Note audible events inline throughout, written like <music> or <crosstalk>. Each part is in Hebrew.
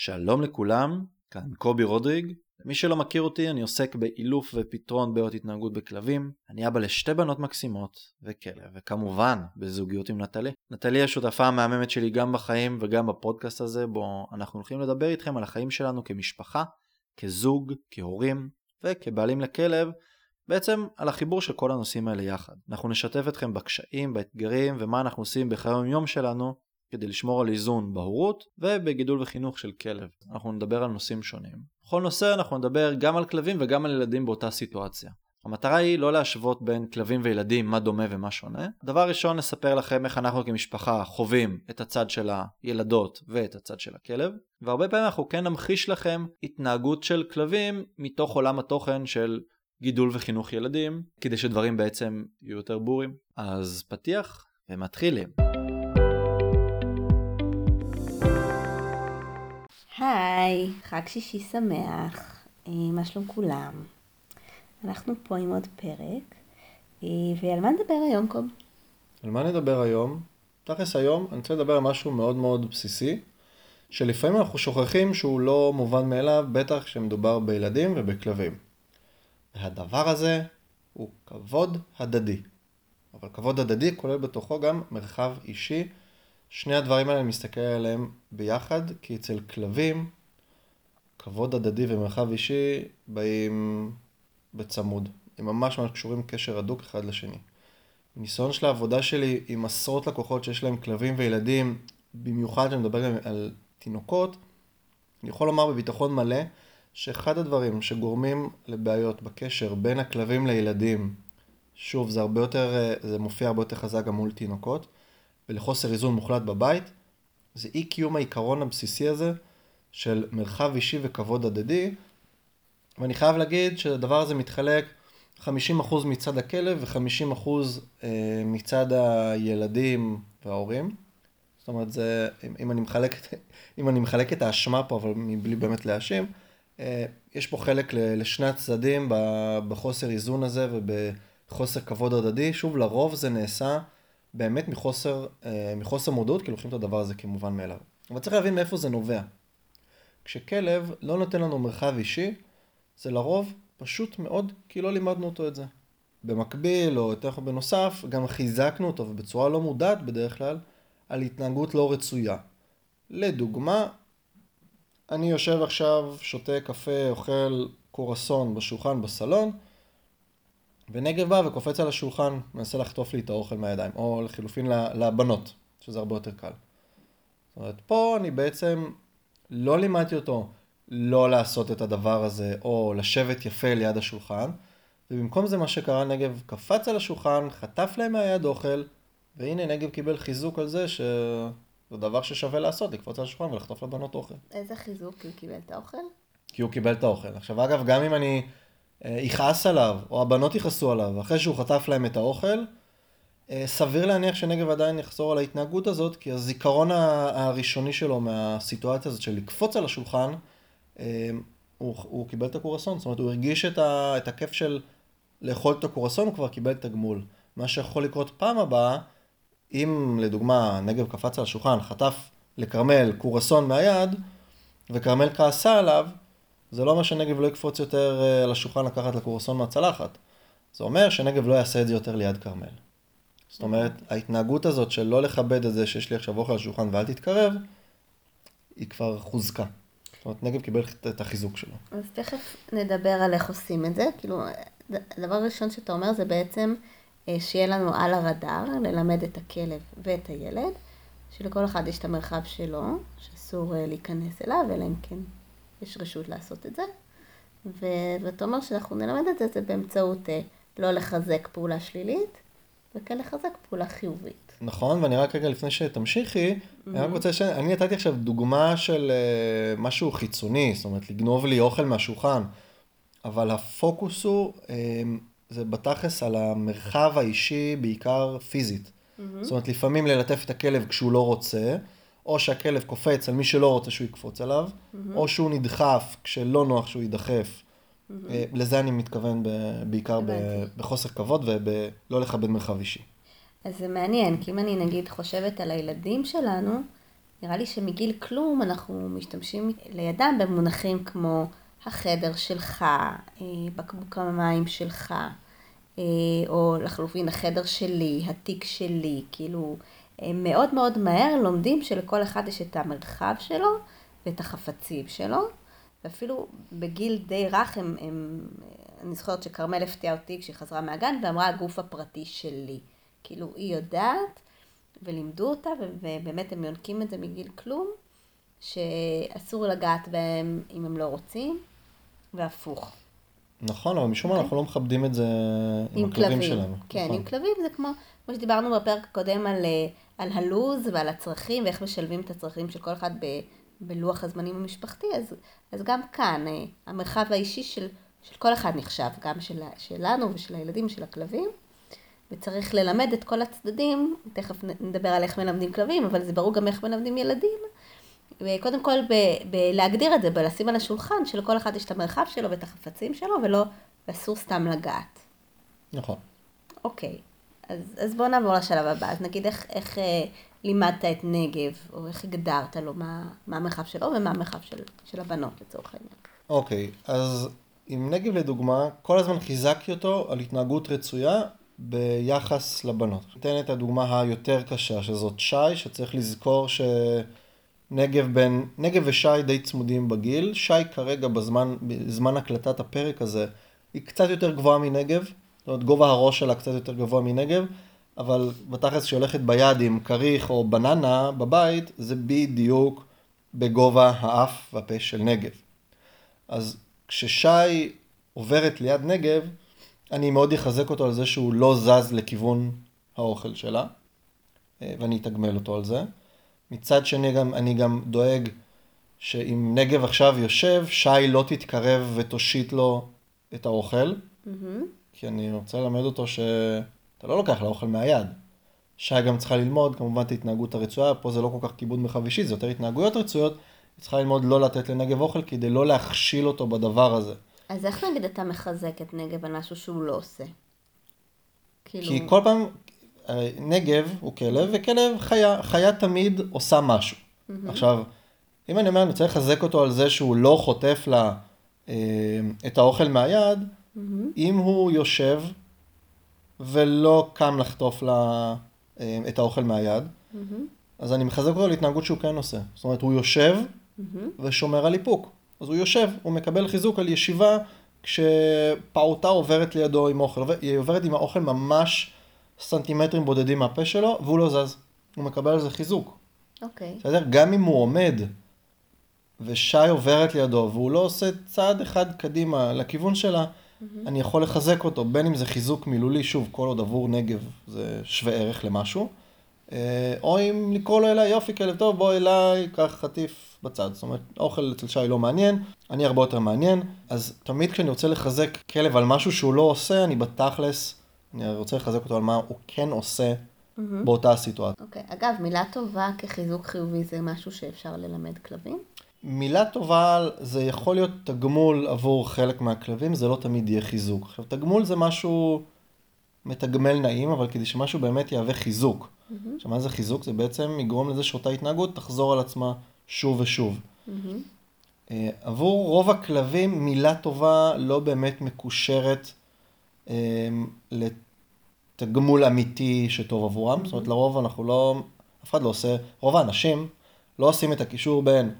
שלום לכולם, כאן קובי רודריג. למי שלא מכיר אותי, אני עוסק באילוף ופתרון בעיות התנהגות בכלבים. אני אבא לשתי בנות מקסימות וכלב, וכמובן בזוגיות עם נטלי. נטלי השותפה המהממת שלי גם בחיים וגם בפודקאסט הזה, בו אנחנו הולכים לדבר איתכם על החיים שלנו כמשפחה, כזוג, כהורים וכבעלים לכלב, בעצם על החיבור של כל הנושאים האלה יחד. אנחנו נשתף אתכם בקשיים, באתגרים ומה אנחנו עושים בחיי היום שלנו כדי לשמור על איזון בהורות ובגידול וחינוך של כלב. אנחנו נדבר על נושאים שונים. בכל נושא אנחנו נדבר גם על כלבים וגם על ילדים באותה סיטואציה. המטרה היא לא להשוות בין כלבים וילדים מה דומה ומה שונה. דבר ראשון נספר לכם איך אנחנו כמשפחה חווים את הצד של הילדות ואת הצד של הכלב, והרבה פעמים אנחנו כן נמחיש לכם התנהגות של כלבים מתוך עולם התוכן של גידול וחינוך ילדים, כדי שדברים בעצם יהיו יותר ברורים. אז פתיח ומתחילים. היי, חג שישי שמח, אה, מה שלום כולם? אנחנו פה עם עוד פרק, אה, ועל מה נדבר היום קוב? על מה נדבר היום? תכלס היום אני רוצה לדבר על משהו מאוד מאוד בסיסי, שלפעמים אנחנו שוכחים שהוא לא מובן מאליו, בטח כשמדובר בילדים ובכלבים. והדבר הזה הוא כבוד הדדי. אבל כבוד הדדי כולל בתוכו גם מרחב אישי שני הדברים האלה, אני מסתכל עליהם ביחד, כי אצל כלבים, כבוד הדדי ומרחב אישי באים בצמוד. הם ממש ממש קשורים קשר הדוק אחד לשני. ניסיון של העבודה שלי עם עשרות לקוחות שיש להם כלבים וילדים, במיוחד כשאני מדבר על תינוקות, אני יכול לומר בביטחון מלא שאחד הדברים שגורמים לבעיות בקשר בין הכלבים לילדים, שוב, זה הרבה יותר, זה מופיע הרבה יותר חזק גם מול תינוקות, ולחוסר איזון מוחלט בבית, זה אי קיום העיקרון הבסיסי הזה של מרחב אישי וכבוד הדדי, ואני חייב להגיד שהדבר הזה מתחלק 50% מצד הכלב ו-50% אה, מצד הילדים וההורים. זאת אומרת, זה, אם אני מחלק, אם אני מחלק את האשמה פה, אבל מבלי באמת להאשים, אה, יש פה חלק לשני הצדדים בחוסר איזון הזה ובחוסר כבוד הדדי. שוב, לרוב זה נעשה באמת מחוסר, אה, מחוסר מודעות, כי לוקחים את הדבר הזה כמובן מאליו. אבל צריך להבין מאיפה זה נובע. כשכלב לא נותן לנו מרחב אישי, זה לרוב פשוט מאוד כי לא לימדנו אותו את זה. במקביל, או יותר בנוסף, גם חיזקנו אותו, ובצורה לא מודעת בדרך כלל, על התנהגות לא רצויה. לדוגמה, אני יושב עכשיו, שותה קפה, אוכל קורסון בשולחן בסלון, ונגב בא וקופץ על השולחן, מנסה לחטוף לי את האוכל מהידיים, או לחילופין לבנות, שזה הרבה יותר קל. זאת אומרת, פה אני בעצם לא לימדתי אותו לא לעשות את הדבר הזה, או לשבת יפה ליד השולחן, ובמקום זה מה שקרה, נגב קפץ על השולחן, חטף להם מהיד אוכל, והנה נגב קיבל חיזוק על זה שזה דבר ששווה לעשות, לקפוץ על השולחן ולחטוף לבנות אוכל. איזה חיזוק? כי הוא קיבל את האוכל? כי הוא קיבל את האוכל. עכשיו אגב, גם אם אני יכעס עליו, או הבנות יכעסו עליו, אחרי שהוא חטף להם את האוכל, אה, סביר להניח שנגב עדיין יחזור על ההתנהגות הזאת, כי הזיכרון הראשוני שלו מהסיטואציה הזאת של לקפוץ על השולחן, אה, הוא, הוא קיבל את הקורסון, זאת אומרת הוא הרגיש את, ה, את הכיף של לאכול את הקורסון, הוא כבר קיבל את הגמול. מה שיכול לקרות פעם הבאה, אם לדוגמה נגב קפץ על השולחן, חטף לכרמל קורסון מהיד, וכרמל כעסה עליו, זה לא אומר שנגב לא יקפוץ יותר אה, על השולחן לקחת לקורסון מהצלחת. זה אומר שנגב לא יעשה את זה יותר ליד כרמל. זאת אומרת, ההתנהגות הזאת של לא לכבד את זה שיש לי עכשיו אוכל על השולחן ואל תתקרב, היא כבר חוזקה. זאת אומרת, נגב קיבל את החיזוק שלו. אז תכף נדבר על איך עושים את זה. כאילו, הדבר הראשון שאתה אומר זה בעצם אה, שיהיה לנו על הרדאר, ללמד את הכלב ואת הילד, שלכל אחד יש את המרחב שלו, שאסור אה, להיכנס אליו, אלא אם כן יש רשות לעשות את זה. ו- ואתה אומר שאנחנו נלמד את זה, זה באמצעות אה, לא לחזק פעולה שלילית, וכן לחזק פעולה חיובית. נכון, ואני רק רגע לפני שתמשיכי, mm-hmm. אני רק רוצה ש... אני נתתי עכשיו דוגמה של uh, משהו חיצוני, זאת אומרת, לגנוב לי אוכל מהשולחן, אבל הפוקוס הוא, uh, זה בתכלס על המרחב האישי, בעיקר פיזית. Mm-hmm. זאת אומרת, לפעמים ללטף את הכלב כשהוא לא רוצה, או שהכלב קופץ על מי שלא רוצה שהוא יקפוץ עליו, mm-hmm. או שהוא נדחף כשלא נוח שהוא יידחף. Mm-hmm. לזה אני מתכוון בעיקר בחוסר כבוד ובלא לכבד מרחב אישי. אז זה מעניין, כי אם אני נגיד חושבת על הילדים שלנו, נראה לי שמגיל כלום אנחנו משתמשים לידם במונחים כמו החדר שלך, אה, בקבוק המים שלך, אה, או לחלופין החדר שלי, התיק שלי, כאילו מאוד מאוד מהר לומדים שלכל אחד יש את המרחב שלו ואת החפצים שלו, ואפילו בגיל די רך הם, הם אני זוכרת שכרמל הפתיעה אותי כשהיא חזרה מהגן ואמרה הגוף הפרטי שלי. כאילו היא יודעת ולימדו אותה ובאמת הם יונקים את זה מגיל כלום, שאסור לגעת בהם אם הם לא רוצים, והפוך. נכון, אבל משום מה okay. אוקיי. אנחנו לא מכבדים את זה עם, עם הכלבים שלנו. כן, נכון. עם כלבים זה כמו, כמו שדיברנו בפרק הקודם על, אה, על הלו"ז ועל הצרכים ואיך משלבים את הצרכים של כל אחד ב, בלוח הזמנים המשפחתי, אז, אז גם כאן אה, המרחב האישי של, של כל אחד נחשב, גם של, שלנו ושל הילדים ושל הכלבים. וצריך ללמד את כל הצדדים, תכף נדבר על איך מלמדים כלבים, אבל זה ברור גם איך מלמדים ילדים. וקודם כל ב- בלהגדיר את זה, בלשים על השולחן, שלכל אחד יש את המרחב שלו ואת החפצים שלו, ולא, ואסור סתם לגעת. נכון. אוקיי, אז, אז בואו נעבור לשלב הבא. אז נגיד איך, איך אה, לימדת את נגב, או איך הגדרת לו מה, מה המרחב שלו ומה המרחב של, של הבנות לצורך העניין. אוקיי, אז עם נגב לדוגמה, כל הזמן חיזקתי אותו על התנהגות רצויה ביחס לבנות. ניתן את הדוגמה היותר קשה, שזאת שי, שצריך לזכור שנגב בין, נגב ושי די צמודים בגיל. שי כרגע בזמן, בזמן הקלטת הפרק הזה, היא קצת יותר גבוהה מנגב. זאת אומרת, גובה הראש שלה קצת יותר גבוה מנגב, אבל בתכלס שהיא הולכת ביד עם כריך או בננה בבית, זה בדיוק בגובה האף והפה של נגב. אז כששי עוברת ליד נגב, אני מאוד אחזק אותו על זה שהוא לא זז לכיוון האוכל שלה, אה, ואני אתגמל אותו על זה. מצד שני, גם, אני גם דואג שאם נגב עכשיו יושב, שי לא תתקרב ותושיט לו את האוכל, mm-hmm. כי אני רוצה ללמד אותו שאתה לא לוקח לאוכל מהיד. שי גם צריכה ללמוד, כמובן, את ההתנהגות הרצויה, פה זה לא כל כך כיבוד מרחב אישי, זה יותר התנהגויות רצויות, היא צריכה ללמוד לא לתת לנגב אוכל כדי לא להכשיל אותו בדבר הזה. אז איך נגיד אתה מחזק את נגב על משהו שהוא לא עושה? כאילו... כי כל פעם, אה, נגב הוא כלב, וכלב חיה, חיה תמיד עושה משהו. Mm-hmm. עכשיו, אם אני אומר, אני צריך לחזק אותו על זה שהוא לא חוטף לה אה, את האוכל מהיד. אם הוא יושב ולא קם לחטוף לה אה, את האוכל מהיד, mm-hmm. אז אני מחזק אותו להתנהגות שהוא כן עושה. זאת אומרת, הוא יושב mm-hmm. ושומר על איפוק. אז הוא יושב, הוא מקבל חיזוק על ישיבה כשפעוטה עוברת לידו עם אוכל, היא עוברת עם האוכל ממש סנטימטרים בודדים מהפה שלו, והוא לא זז. הוא מקבל על זה חיזוק. אוקיי. Okay. בסדר? גם אם הוא עומד ושי עוברת לידו והוא לא עושה צעד אחד קדימה לכיוון שלה, mm-hmm. אני יכול לחזק אותו, בין אם זה חיזוק מילולי, שוב, כל עוד עבור נגב זה שווה ערך למשהו, אה, או אם לקרוא לו אליי, יופי, כלב טוב, בוא אליי, קח חטיף בצד. זאת אומרת, אוכל אצל שי לא מעניין, אני הרבה יותר מעניין, אז תמיד כשאני רוצה לחזק כלב על משהו שהוא לא עושה, אני בתכלס, אני רוצה לחזק אותו על מה הוא כן עושה mm-hmm. באותה הסיטואציה. אוקיי, okay. אגב, מילה טובה כחיזוק חיובי זה משהו שאפשר ללמד כלבים? מילה טובה זה יכול להיות תגמול עבור חלק מהכלבים, זה לא תמיד יהיה חיזוק. עכשיו, תגמול זה משהו מתגמל נעים, אבל כדי שמשהו באמת יהווה חיזוק. Mm-hmm. עכשיו, מה זה חיזוק? זה בעצם יגרום לזה שאותה התנהגות תחזור על עצמה שוב ושוב. Mm-hmm. עבור רוב הכלבים, מילה טובה לא באמת מקושרת uh, לתגמול אמיתי שטוב עבורם. Mm-hmm. זאת אומרת, לרוב אנחנו לא, אף אחד לא עושה, רוב האנשים לא עושים את הקישור בין,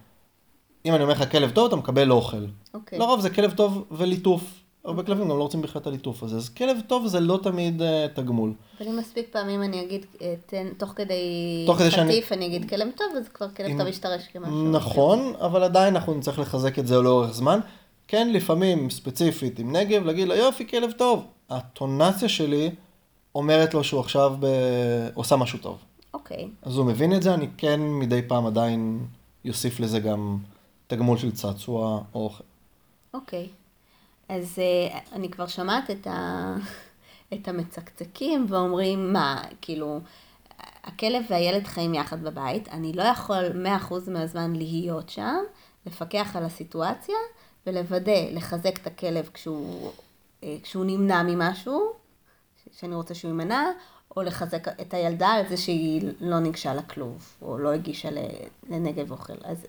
אם אני אומר לך כלב טוב, אתה מקבל אוכל. Okay. אוקיי. לרוב זה כלב טוב וליטוף. הרבה כלבים גם לא רוצים בכלל את הליטוף הזה, אז כלב טוב זה לא תמיד uh, תגמול. אבל אם מספיק פעמים אני אגיד, אה, תן, תוך כדי תוך חטיף שאני... אני אגיד כלב טוב, אז כבר כלב אם... טוב ישתרש כמשהו. נכון, אבל עדיין אנחנו נצטרך לחזק את זה לאורך זמן. כן, לפעמים, ספציפית, עם נגב, להגיד לו, יופי, כלב טוב. הטונציה שלי אומרת לו שהוא עכשיו ב... עושה משהו טוב. אוקיי. אז הוא מבין את זה, אני כן מדי פעם עדיין יוסיף לזה גם תגמול של צעצוע או אוכל. אוקיי. אז uh, אני כבר שומעת את, ה... <laughs> את המצקצקים ואומרים, מה, כאילו, הכלב והילד חיים יחד בבית, אני לא יכול 100% מהזמן להיות שם, לפקח על הסיטואציה ולוודא, לחזק את הכלב כשהוא, uh, כשהוא נמנע ממשהו, שאני רוצה שהוא יימנע, או לחזק את הילדה על זה שהיא לא ניגשה לכלוב, או לא הגישה לנגב אוכל. אז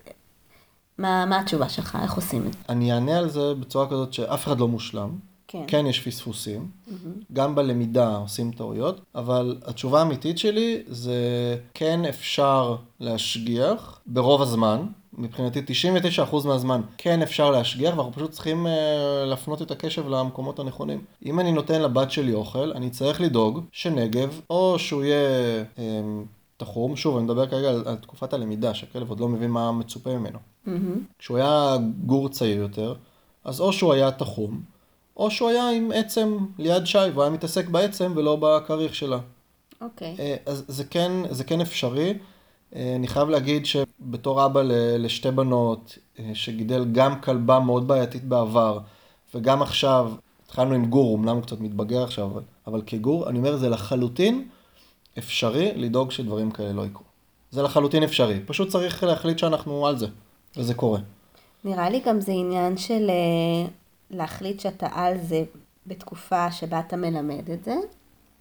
מה, מה התשובה שלך? איך עושים את זה? אני אענה על זה בצורה כזאת שאף אחד לא מושלם. כן. כן יש פספוסים, mm-hmm. גם בלמידה עושים טעויות, אבל התשובה האמיתית שלי זה כן אפשר להשגיח ברוב הזמן. מבחינתי 99% מהזמן כן אפשר להשגיח ואנחנו פשוט צריכים uh, להפנות את הקשב למקומות הנכונים. אם אני נותן לבת שלי אוכל, אני צריך לדאוג שנגב, או שהוא יהיה um, תחום, שוב אני מדבר כרגע על, על תקופת הלמידה, שהכלב עוד לא מבין מה מצופה ממנו. Mm-hmm. כשהוא היה גור צעיר יותר, אז או שהוא היה תחום, או שהוא היה עם עצם ליד שי, והוא היה מתעסק בעצם ולא בכריך שלה. אוקיי. Okay. אה, אז זה כן, זה כן אפשרי. אה, אני חייב להגיד שבתור אבא לשתי בנות, אה, שגידל גם כלבה מאוד בעייתית בעבר, וגם עכשיו, התחלנו עם גור, אמנם הוא קצת מתבגר עכשיו, אבל, אבל כגור, אני אומר, זה לחלוטין אפשרי לדאוג שדברים כאלה לא יקרו. זה לחלוטין אפשרי, פשוט צריך להחליט שאנחנו על זה, וזה קורה. נראה לי גם זה עניין של להחליט שאתה על זה בתקופה שבה אתה מלמד את זה.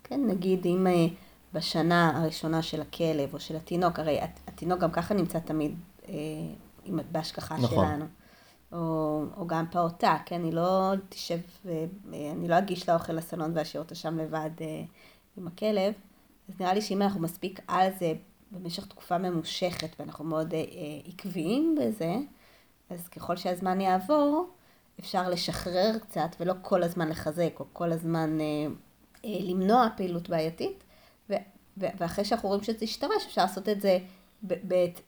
כן, נגיד אם אה, בשנה הראשונה של הכלב או של התינוק, הרי התינוק גם ככה נמצא תמיד אה, בהשגחה נכון. שלנו. או, או גם פעוטה, כן? אני לא תשב, אה, אני לא אגיש לה אוכל לסלון ואשאיר אותה שם לבד אה, עם הכלב. אז נראה לי שאם אנחנו מספיק על זה במשך תקופה ממושכת ואנחנו מאוד אה, עקביים בזה, אז ככל שהזמן יעבור, אפשר לשחרר קצת ולא כל הזמן לחזק או כל הזמן אה, אה, למנוע פעילות בעייתית. ו- ואחרי שאנחנו רואים שזה ישתמש, אפשר לעשות את זה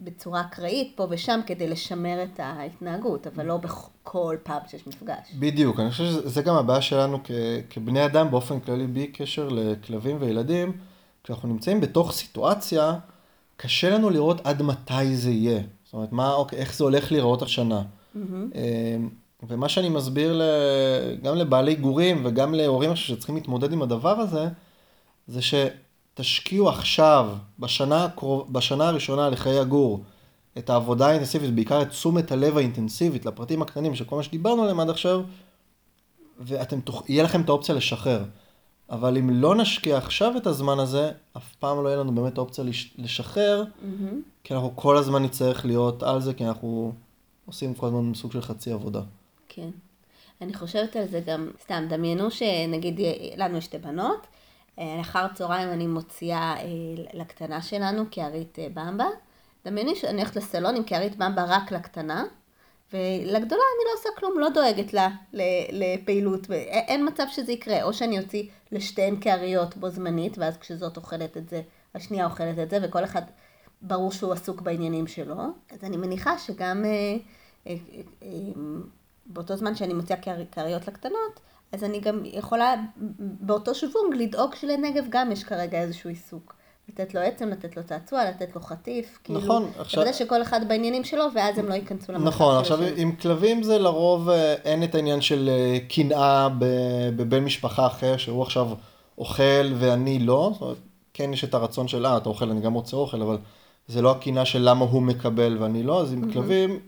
בצורה אקראית פה ושם כדי לשמר את ההתנהגות, אבל לא בכל פעם שיש מפגש. בדיוק, אני חושב שזה גם הבעיה שלנו כ- כבני אדם באופן כללי, בלי קשר לכלבים וילדים, כשאנחנו נמצאים בתוך סיטואציה, קשה לנו לראות עד מתי זה יהיה. זאת אומרת, מה, אוקיי, איך זה הולך להיראות השנה. Mm-hmm. ומה שאני מסביר גם לבעלי גורים וגם להורים שצריכים להתמודד עם הדבר הזה, זה שתשקיעו עכשיו, בשנה, בשנה הראשונה לחיי הגור, את העבודה האינטנסיבית, בעיקר את תשומת הלב האינטנסיבית לפרטים הקטנים של כל מה שדיברנו עליהם עד עכשיו, ואתם, תוכ... יהיה לכם את האופציה לשחרר. אבל אם לא נשקיע עכשיו את הזמן הזה, אף פעם לא יהיה לנו באמת אופציה לש... לשחרר, mm-hmm. כי אנחנו כל הזמן נצטרך להיות על זה, כי אנחנו עושים כל הזמן סוג של חצי עבודה. כן. אני חושבת על זה גם, סתם, דמיינו שנגיד לנו יש שתי בנות, אה, לאחר צהריים אני מוציאה אה, לקטנה שלנו אה, במבה. דמייני שאני הולכת לסלון עם כארית במבה רק לקטנה, ולגדולה אני לא עושה כלום, לא דואגת לה לפעילות, אין מצב שזה יקרה, או שאני אוציא לשתיהן כאריות בו זמנית, ואז כשזאת אוכלת את זה, השנייה אוכלת את זה, וכל אחד ברור שהוא עסוק בעניינים שלו, אז אני מניחה שגם באותו זמן שאני מוציאה כריות לקטנות, אז אני גם יכולה באותו שוונג לדאוג שלנגב גם יש כרגע איזשהו עיסוק. לתת לו עצם, לתת לו צעצוע, לתת לו חטיף. כאילו, נכון, עכשיו... יודע שכל אחד בעניינים שלו, ואז הם לא ייכנסו למרחב נכון, עכשיו של... עם כלבים זה לרוב אה, אין את העניין של אה, קנאה בבן משפחה אחר, שהוא עכשיו אוכל ואני לא. זאת אומרת, כן יש את הרצון של, אה, אתה אוכל, אני גם רוצה אוכל, אבל זה לא הקנאה של למה הוא מקבל ואני לא, אז עם mm-hmm. כלבים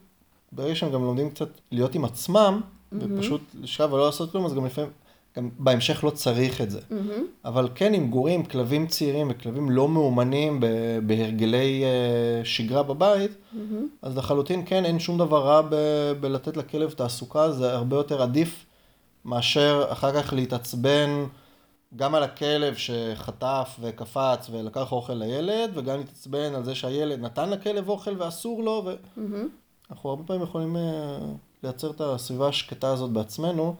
ברגע שהם גם לומדים קצת להיות עם עצמם, mm-hmm. ופשוט לשכב ולא לעשות כלום, אז גם לפעמים, גם בהמשך לא צריך את זה. Mm-hmm. אבל כן, עם גורים, כלבים צעירים וכלבים לא מאומנים בהרגלי uh, שגרה בבית, mm-hmm. אז לחלוטין כן, אין שום דבר רע ב- בלתת לכלב תעסוקה, זה הרבה יותר עדיף מאשר אחר כך להתעצבן. גם על הכלב שחטף וקפץ ולקח אוכל לילד, וגם להתעצבן על זה שהילד נתן לכלב אוכל ואסור לו, ו... mm-hmm. הרבה פעמים יכולים אה, לייצר את הסביבה השקטה הזאת בעצמנו,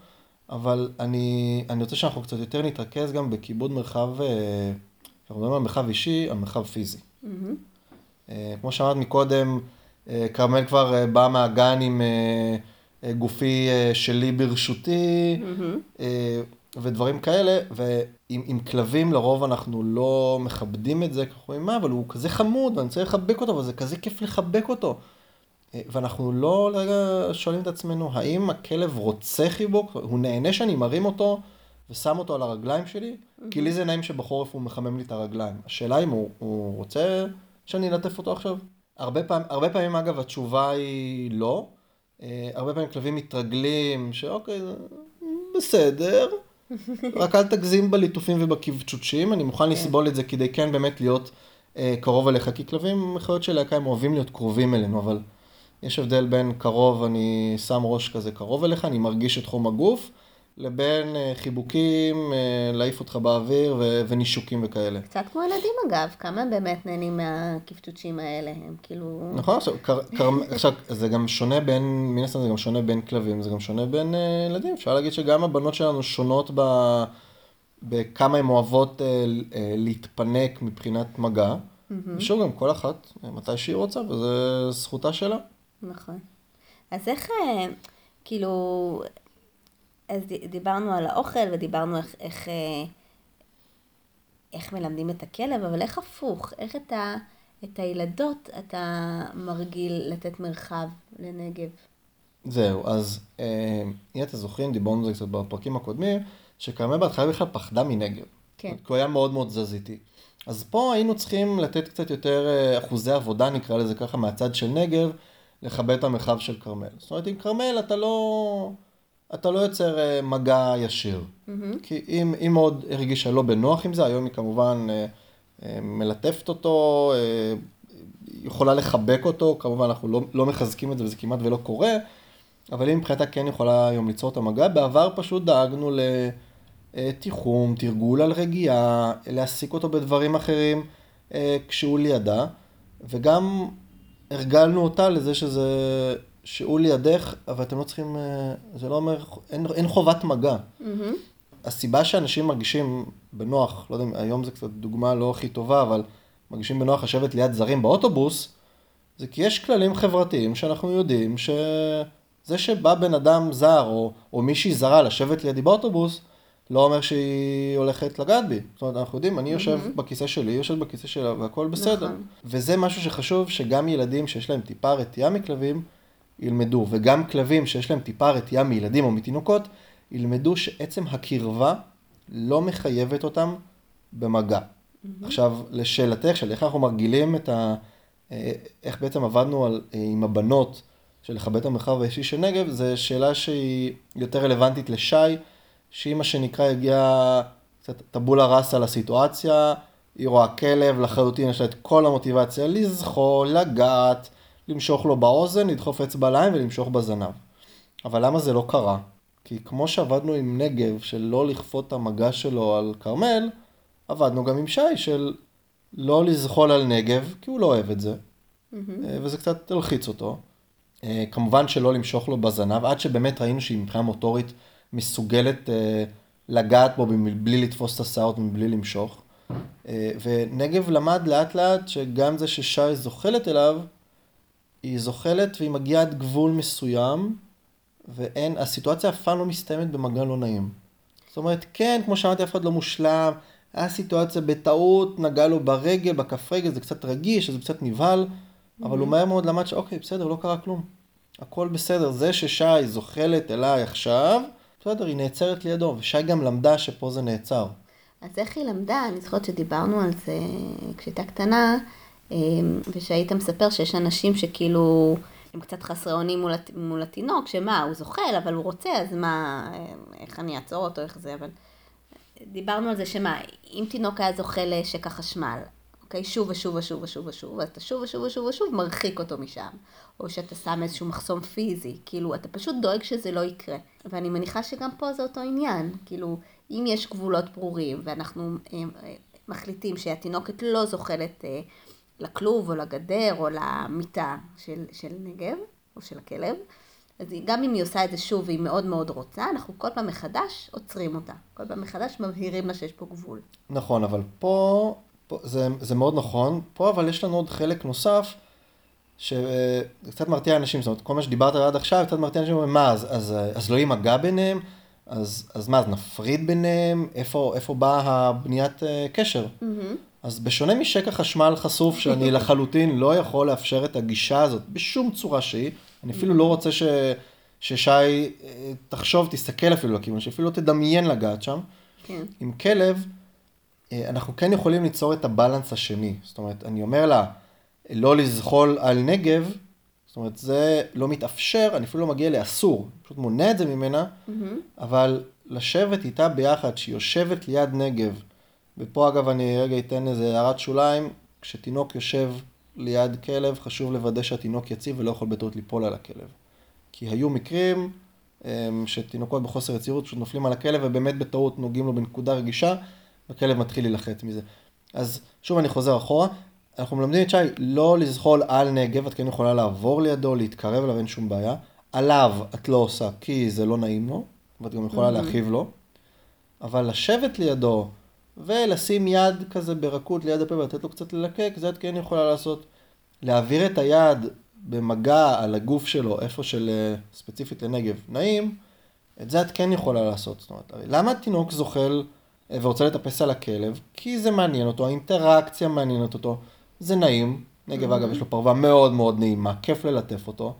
אבל אני, אני רוצה שאנחנו קצת יותר נתרכז גם בכיבוד מרחב, אה, אנחנו מדברים על מרחב אישי, על מרחב פיזי. Mm-hmm. כמו שאמרת מקודם, כרמל כבר בא מהגן עם גופי שלי ברשותי, mm-hmm. ודברים כאלה, ועם כלבים לרוב אנחנו לא מכבדים את זה, אנחנו אומרים, מה, אבל הוא כזה חמוד, ואני צריך לחבק אותו, אבל זה כזה כיף לחבק אותו. ואנחנו לא רגע שואלים את עצמנו, האם הכלב רוצה חיבוק? הוא נהנה שאני מרים אותו ושם אותו על הרגליים שלי? כי לי זה נעים שבחורף הוא מחמם לי את הרגליים. השאלה אם הוא, הוא רוצה שאני אלטף אותו עכשיו? הרבה, פעמים, הרבה פעמים, אגב, התשובה היא לא. Uh, הרבה פעמים כלבים מתרגלים, שאוקיי, בסדר. רק אל תגזים בליטופים ובקבצ'וצ'ים, אני מוכן לסבול את זה כדי כן באמת להיות אה, קרוב אליך, כי כלבים, חיות של להקה הם אוהבים להיות קרובים אלינו, אבל יש הבדל בין קרוב, אני שם ראש כזה קרוב אליך, אני מרגיש את חום הגוף, לבין אה, חיבוקים, אה, להעיף אותך באוויר ו- ונישוקים וכאלה. קצת כמו ילדים אגב, כמה באמת נהנים מהקפצ'וצ'ים האלה, הם כאילו... נכון, עכשיו, קר, קר, עכשיו, זה גם שונה בין, מן הסתם זה גם שונה בין כלבים, זה גם שונה בין אה, ילדים. אפשר להגיד שגם הבנות שלנו שונות ב, בכמה הן אוהבות אה, אה, להתפנק מבחינת מגע. ושוב, גם כל אחת, מתי שהיא רוצה, וזו זכותה שלה. נכון. אז איך, אה, כאילו, אז דיברנו על האוכל ודיברנו איך, איך, אה, איך מלמדים את הכלב, אבל איך הפוך? איך את, ה, את הילדות אתה מרגיל לתת מרחב לנגב? זהו, אז אה, אם אתם זוכרים, דיברנו על זה קצת בפרקים הקודמים, שכרמל בהתחלה בכלל פחדה מנגב. כן. כי הוא היה מאוד מאוד תזזיתי. אז פה היינו צריכים לתת קצת יותר אחוזי עבודה, נקרא לזה ככה, מהצד של נגב, לכבד את המרחב של כרמל. זאת אומרת, עם כרמל אתה לא, אתה לא יוצר אה, מגע ישיר. כי אם היא מאוד הרגישה לא בנוח עם זה, היום היא כמובן אה, אה, מלטפת אותו, יכולה לחבק אותו, כמובן אנחנו לא, לא מחזקים את זה וזה כמעט ולא קורה, אבל היא מבחינתה כן יכולה היום ליצור את המגע. בעבר פשוט דאגנו לתיחום, תרגול על רגיעה, להעסיק אותו בדברים אחרים כשהוא לידה, וגם הרגלנו אותה לזה שזה, שהוא לידך, אבל אתם לא צריכים, אה, זה לא אומר, אין, אין חובת מגע. הסיבה שאנשים מרגישים בנוח, לא יודע, היום זה קצת דוגמה לא הכי טובה, אבל מרגישים בנוח לשבת ליד זרים באוטובוס, זה כי יש כללים חברתיים שאנחנו יודעים שזה שבא בן אדם זר או, או מישהי זרה לשבת לידי באוטובוס, לא אומר שהיא הולכת לגעת בי. זאת אומרת, אנחנו יודעים, אני יושב בכיסא שלי, היא יושבת בכיסא שלה, והכל בסדר. נכון. וזה משהו שחשוב שגם ילדים שיש להם טיפה רתיעה מכלבים, ילמדו, וגם כלבים שיש להם טיפה רתיעה מילדים או מתינוקות, ילמדו שעצם הקרבה לא מחייבת אותם במגע. Mm-hmm. עכשיו, לשאלתך, של איך אנחנו מרגילים את ה... אה, איך בעצם עבדנו על, אה, עם הבנות של לכבד את המרחב האישי של נגב, זו שאלה שהיא יותר רלוונטית לשי, שהיא מה שנקרא הגיעה קצת טבולה ראסה לסיטואציה, היא רואה כלב, לחלוטין יש לה את כל המוטיבציה לזחול, לגעת, למשוך לו באוזן, לדחוף אצבע לעין ולמשוך בזנב. אבל למה זה לא קרה? כי כמו שעבדנו עם נגב, של לא לכפות את המגע שלו על כרמל, עבדנו גם עם שי של לא לזחול על נגב, כי הוא לא אוהב את זה, אה, וזה קצת הלחיץ אותו. אה, כמובן שלא למשוך לו בזנב, עד שבאמת ראינו שהיא מבחינה מוטורית מסוגלת אה, לגעת בו מבלי לתפוס את השערות ומבלי למשוך. אה, ונגב למד לאט לאט שגם זה ששי זוחלת אליו, היא זוחלת והיא מגיעה עד גבול מסוים, ואין, הסיטואציה אף פעם לא מסתיימת במגע לא נעים. זאת אומרת, כן, כמו שאמרתי, אף אחד לא מושלם, היה סיטואציה בטעות, נגע לו ברגל, בכף רגל, זה קצת רגיש, זה קצת נבהל, אבל הוא מהר מאוד למד שאוקיי, בסדר, לא קרה כלום. הכל בסדר, זה ששי זוחלת אליי עכשיו, בסדר, היא נעצרת לידו, ושי גם למדה שפה זה נעצר. אז איך היא למדה? אני זוכרת שדיברנו על זה כשהייתה קטנה, אה, ושהיית מספר שיש אנשים שכאילו, הם קצת חסרי אונים מול, מול התינוק, שמה, הוא זוחל, אבל הוא רוצה, אז מה, אה, איך אני אעצור אותו, איך זה, אבל... דיברנו על זה שמה, אם תינוק היה זוחל שקע חשמל, אוקיי, שוב ושוב ושוב ושוב ושוב, אז אתה שוב ושוב ושוב ושוב מרחיק אותו משם. או שאתה שם איזשהו מחסום פיזי, כאילו, אתה פשוט דואג שזה לא יקרה. ואני מניחה שגם פה זה אותו עניין, כאילו, אם יש גבולות ברורים, ואנחנו אה, אה, מחליטים שהתינוקת לא זוחלת אה, לכלוב או לגדר או למיטה של, של נגב, או של הכלב, אז גם אם היא עושה את זה שוב והיא מאוד מאוד רוצה, אנחנו כל פעם מחדש עוצרים אותה. כל פעם מחדש מבהירים לה שיש פה גבול. נכון, אבל פה זה, זה מאוד נכון, פה אבל יש לנו עוד חלק נוסף, שזה קצת מרתיע אנשים, זאת אומרת, כל מה שדיברת עד עכשיו, קצת מרתיע אנשים, מה, אז, אז, אז לא יימגע ביניהם? אז, אז מה, אז נפריד ביניהם? איפה, איפה באה הבניית אה, קשר? אז בשונה משקע חשמל חשוף, שאני <laughs> לחלוטין לא יכול לאפשר את הגישה הזאת בשום צורה שהיא, אני אפילו לא רוצה ש, ששי אה, תחשוב, תסתכל אפילו לכיוון, שאפילו לא תדמיין לגעת שם. כן. עם כלב, אנחנו כן יכולים ליצור את הבלנס השני. זאת אומרת, אני אומר לה, לא לזחול על נגב, זאת אומרת, זה לא מתאפשר, אני אפילו לא מגיע לאסור, פשוט מונע את זה ממנה, אבל לשבת איתה ביחד, שהיא יושבת ליד נגב, ופה אגב אני רגע אתן איזה הערת שוליים, כשתינוק יושב ליד כלב, חשוב לוודא שהתינוק יציב ולא יכול בטעות ליפול על הכלב. כי היו מקרים אמ, שתינוקות בחוסר יציבות פשוט נופלים על הכלב ובאמת בטעות נוגעים לו בנקודה רגישה, והכלב מתחיל להילחץ מזה. אז שוב אני חוזר אחורה, אנחנו מלמדים את שי לא לזחול על נגב, את כן יכולה לעבור לידו, להתקרב אליו, אין שום בעיה. עליו את לא עושה כי זה לא נעים לו, ואת גם יכולה mm-hmm. להכאיב לו. אבל לשבת לידו ולשים יד כזה ברכות ליד הפה ולתת לו קצת ללקק, זה את כן יכולה לעשות. להעביר את היד במגע על הגוף שלו, איפה של אה, ספציפית לנגב, נעים, את זה את כן יכולה לעשות. זאת אומרת, למה תינוק זוחל ורוצה לטפס על הכלב? כי זה מעניין אותו, האינטראקציה מעניינת אותו, זה נעים. נגב, mm-hmm. אגב, יש לו פרווה מאוד מאוד נעימה, כיף ללטף אותו.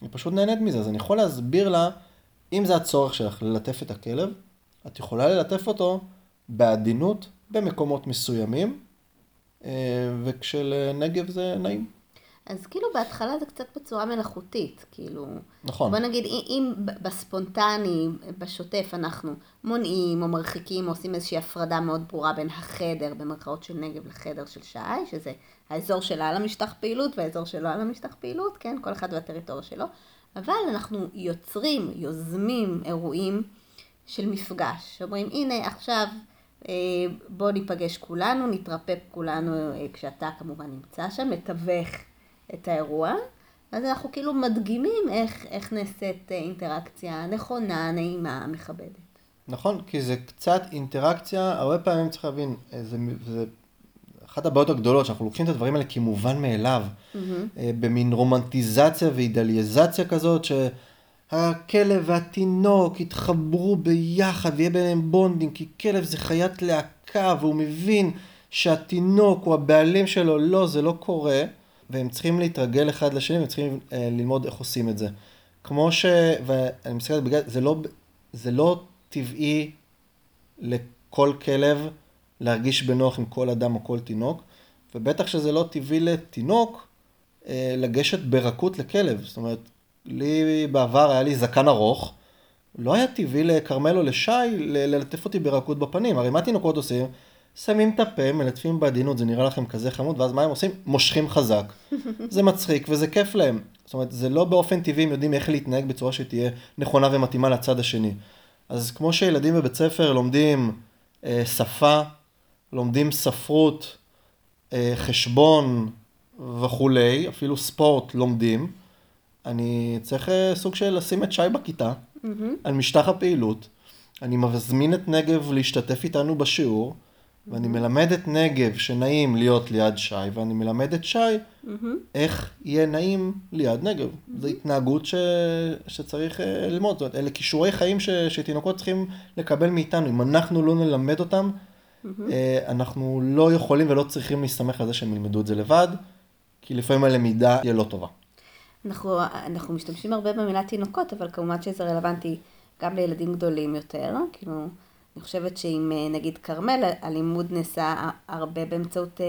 היא פשוט נהנית מזה, אז אני יכול להסביר לה, אם זה הצורך שלך ללטף את הכלב, את יכולה ללטף אותו בעדינות במקומות מסוימים, אה, וכשלנגב זה נעים. אז כאילו בהתחלה זה קצת בצורה מלאכותית, כאילו... נכון. בוא נגיד, אם בספונטני, בשוטף, אנחנו מונעים או מרחיקים, או עושים איזושהי הפרדה מאוד ברורה בין החדר, במרכאות של נגב, לחדר של שי, שזה האזור שלה על המשטח פעילות והאזור שלו על המשטח פעילות, כן? כל אחד והטריטוריה שלו. אבל אנחנו יוצרים, יוזמים אירועים של מפגש. שאומרים, הנה, עכשיו אה, בוא ניפגש כולנו, נתרפא כולנו אה, כשאתה כמובן נמצא שם, מתווך את האירוע. אז אנחנו כאילו מדגימים איך, איך נעשית אה, אינטראקציה נכונה, נעימה, מכבדת. נכון, כי זה קצת אינטראקציה, הרבה פעמים צריך להבין, זה, זה אחת הבעיות הגדולות, שאנחנו לוקחים את הדברים האלה כמובן מאליו, mm-hmm. במין רומנטיזציה ואידאליזציה כזאת, שהכלב והתינוק יתחברו ביחד ויהיה ביניהם bonding, כי כלב זה חיית להקה והוא מבין שהתינוק הוא הבעלים שלו, לא, זה לא קורה, והם צריכים להתרגל אחד לשני, והם צריכים אה, ללמוד איך עושים את זה. כמו ש... ואני מסתכל, בגלל, זה לא, זה לא טבעי לכל כלב להרגיש בנוח עם כל אדם או כל תינוק, ובטח שזה לא טבעי לתינוק אה, לגשת ברכות לכלב. זאת אומרת, לי בעבר היה לי זקן ארוך, לא היה טבעי לכרמל או לשי ללטף אותי ברכות בפנים. הרי מה תינוקות עושים? שמים את הפה, מלטפים בעדינות, זה נראה לכם כזה חמוד, ואז מה הם עושים? מושכים חזק. <laughs> זה מצחיק וזה כיף להם. זאת אומרת, זה לא באופן טבעי, הם יודעים איך להתנהג בצורה שתהיה נכונה ומתאימה לצד השני. אז כמו שילדים בבית ספר לומדים אה, שפה, לומדים ספרות, אה, חשבון וכולי, אפילו ספורט לומדים, אני צריך אה, סוג של לשים את שי בכיתה. על משטח הפעילות. אני מזמין את נגב להשתתף איתנו בשיעור. ואני מלמד את נגב שנעים להיות ליד שי, ואני מלמד את שי. איך יהיה נעים ליד נגב. זו התנהגות ש... שצריך uh, ללמוד, זאת אומרת, אלה כישורי חיים ש... שתינוקות צריכים לקבל מאיתנו. אם אנחנו לא נלמד אותם, mm-hmm. אנחנו לא יכולים ולא צריכים להסתמך על זה שהם ילמדו את זה לבד, כי לפעמים הלמידה תהיה לא טובה. אנחנו, אנחנו משתמשים הרבה במילה תינוקות, אבל כמובן שזה רלוונטי גם לילדים גדולים יותר, כאילו, אני חושבת שאם אה, נגיד כרמל, הלימוד נעשה הרבה באמצעות אה,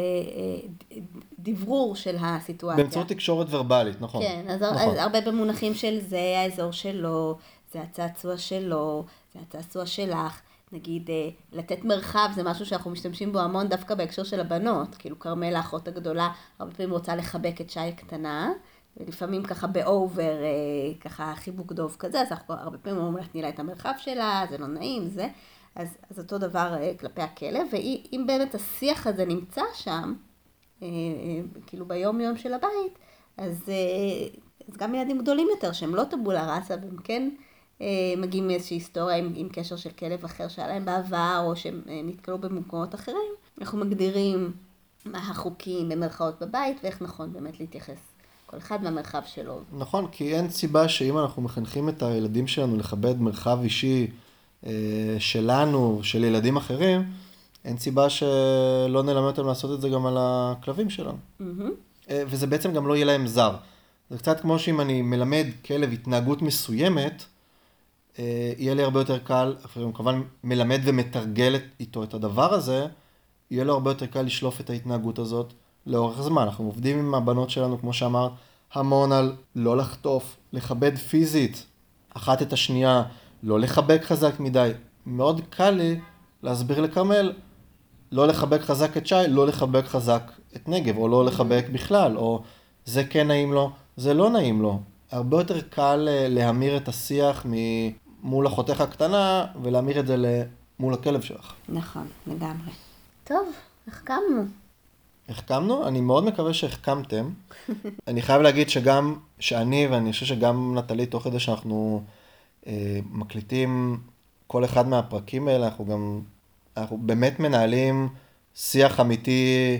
דברור של הסיטואציה. באמצעות תקשורת ורבלית, נכון. כן, אז, נכון. אז הרבה במונחים של זה האזור שלו, זה הצעצוע שלו, זה הצעצוע שלך. נגיד, אה, לתת מרחב זה משהו שאנחנו משתמשים בו המון דווקא בהקשר של הבנות. כאילו, כרמל האחות הגדולה, הרבה פעמים רוצה לחבק את שי הקטנה, ולפעמים ככה באובר, אה, ככה חיבוק דוב כזה, אז אנחנו הרבה פעמים אומרים לה, תני לה את המרחב שלה, זה לא נעים, זה. אז, אז אותו דבר אה, כלפי הכלב, ואם באמת השיח הזה נמצא שם, כאילו ביום יום של הבית, אז, אז גם ילדים גדולים יותר, שהם לא טבולה ראסה, והם כן... אה, מגיעים מאיזושהי היסטוריה עם, עם קשר של כלב אחר שהיה להם בעבר, או שהם אה, נתקלו במקומות אחרים, אנחנו מגדירים מה החוקים במרכאות בבית, ואיך נכון באמת להתייחס כל אחד מהמרחב שלו. נכון, כי אין סיבה שאם אנחנו מחנכים את הילדים שלנו לכבד מרחב אישי אה, שלנו, של ילדים אחרים, אין סיבה שלא נלמד אותם לעשות את זה גם על הכלבים שלנו. Mm-hmm. וזה בעצם גם לא יהיה להם זר. זה קצת כמו שאם אני מלמד כלב התנהגות מסוימת, אה, יהיה לי הרבה יותר קל, אפילו כמובן מלמד ומתרגל איתו את הדבר הזה, יהיה לו הרבה יותר קל לשלוף את ההתנהגות הזאת לאורך זמן. אנחנו עובדים עם הבנות שלנו, כמו שאמרת, המון על לא לחטוף, לכבד פיזית אחת את השנייה, לא לחבק חזק מדי, מאוד קל לי להסביר לכרמל לא לחבק חזק את שי, לא לחבק חזק את נגב, או לא לחבק בכלל, או זה כן נעים לו, זה לא נעים לו. הרבה יותר קל אה, להמיר את השיח מול אחותך הקטנה, ולהמיר את זה מול הכלב שלך. נכון, לגמרי. טוב, החכמנו. החכמנו? אני מאוד מקווה שהחכמתם. <laughs> אני חייב להגיד שגם, שאני, ואני חושב שגם נטלי, תוך כדי שאנחנו מקליטים כל אחד מהפרקים האלה, אנחנו גם, אנחנו באמת מנהלים שיח אמיתי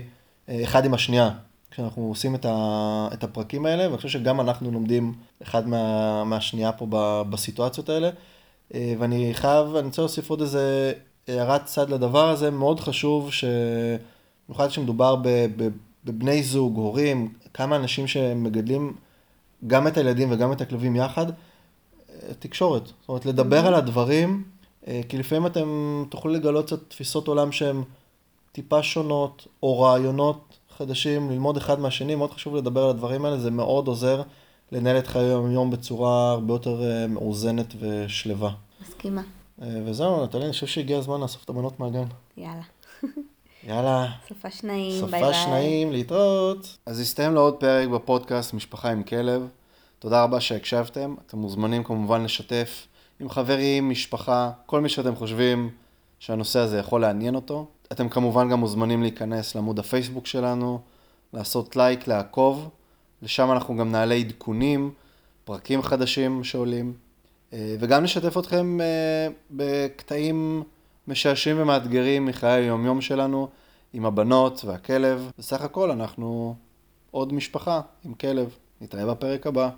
אה, אחד עם השנייה. כשאנחנו עושים את, ה, את הפרקים האלה, ואני חושב שגם אנחנו לומדים אחד מה, מהשנייה פה ב, בסיטואציות האלה. אה, ואני חייב, אני רוצה להוסיף עוד איזה הערת צד לדבר הזה, מאוד חשוב ש... במיוחד כשמדובר בבני זוג, הורים, כמה אנשים שמגדלים גם את הילדים וגם את הכלבים יחד, תקשורת. זאת אומרת, לדבר על הדברים, אה, כי לפעמים אתם תוכלו לגלות קצת תפיסות עולם שהן טיפה שונות, או רעיונות חדשים, ללמוד אחד מהשני, מאוד חשוב לדבר על הדברים האלה, זה מאוד עוזר לנהל את חיי היום-יום בצורה הרבה יותר אה, מאוזנת ושלווה. מסכימה. אה, וזהו, נטלי, אני חושב שהגיע הזמן לאסוף את הבנות מהגן. יאללה. <laughs> יאללה. סופה שניים, ביי ביי. סופה שניים, להתראות. אז הסתיים לו עוד פרק בפודקאסט משפחה עם כלב. תודה רבה שהקשבתם. אתם מוזמנים כמובן לשתף עם חברים, משפחה, כל מי שאתם חושבים שהנושא הזה יכול לעניין אותו. אתם כמובן גם מוזמנים להיכנס לעמוד הפייסבוק שלנו, לעשות לייק, לעקוב. לשם אנחנו גם נעלה עדכונים, פרקים חדשים שעולים, אה, וגם נשתף אתכם אה, בקטעים משעשעים ומאתגרים מחיי היומיום שלנו עם הבנות והכלב. בסך הכל אנחנו עוד משפחה עם כלב. נתראה בפרק הבא.